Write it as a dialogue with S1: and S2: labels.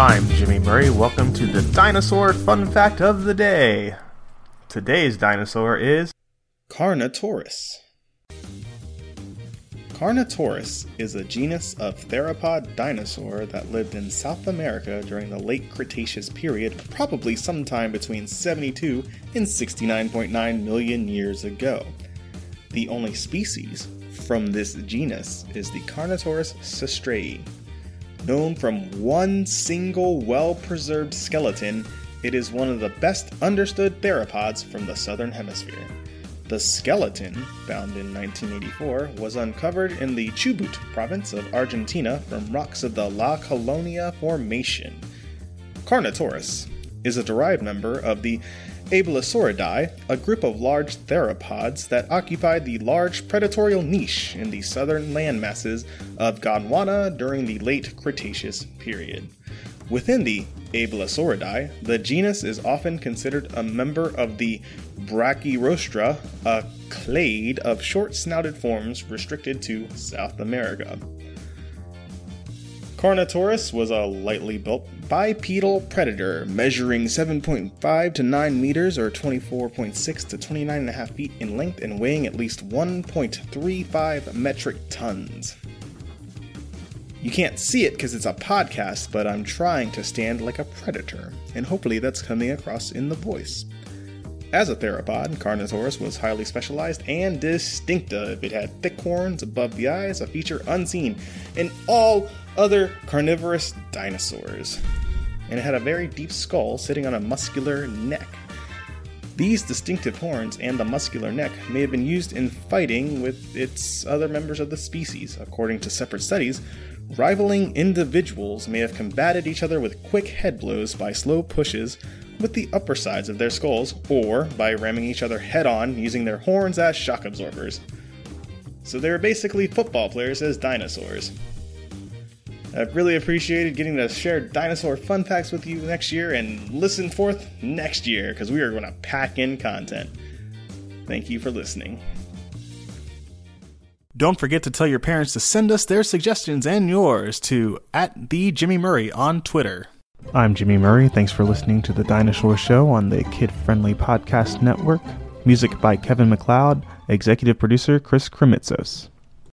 S1: I'm Jimmy Murray. Welcome to the Dinosaur Fun Fact of the Day. Today's dinosaur is
S2: Carnotaurus. Carnotaurus is a genus of theropod dinosaur that lived in South America during the late Cretaceous period, probably sometime between 72 and 69.9 million years ago. The only species from this genus is the Carnotaurus sastrei. Known from one single well preserved skeleton, it is one of the best understood theropods from the southern hemisphere. The skeleton, found in 1984, was uncovered in the Chubut province of Argentina from rocks of the La Colonia Formation. Carnotaurus is a derived member of the Abelisauridae, a group of large theropods that occupied the large predatorial niche in the southern landmasses of Gondwana during the late Cretaceous period. Within the Abelisauridae, the genus is often considered a member of the Brachyrostra, a clade of short snouted forms restricted to South America. Carnotaurus was a lightly built bipedal predator measuring 7.5 to 9 meters or 24.6 to 29.5 feet in length and weighing at least 1.35 metric tons. You can't see it because it's a podcast, but I'm trying to stand like a predator, and hopefully that's coming across in the voice. As a theropod, Carnotaurus was highly specialized and distinctive. It had thick horns above the eyes, a feature unseen in all other carnivorous dinosaurs. And it had a very deep skull sitting on a muscular neck. These distinctive horns and the muscular neck may have been used in fighting with its other members of the species. According to separate studies, rivaling individuals may have combated each other with quick head blows by slow pushes with the upper sides of their skulls, or by ramming each other head on using their horns as shock absorbers. So they were basically football players as dinosaurs. I've really appreciated getting to share dinosaur fun facts with you next year and listen forth next year because we are going to pack in content. Thank you for listening.
S1: Don't forget to tell your parents to send us their suggestions and yours to at the Jimmy Murray on Twitter. I'm Jimmy Murray. Thanks for listening to the Dinosaur Show on the Kid Friendly Podcast Network. Music by Kevin MacLeod, executive producer Chris Krimitsos.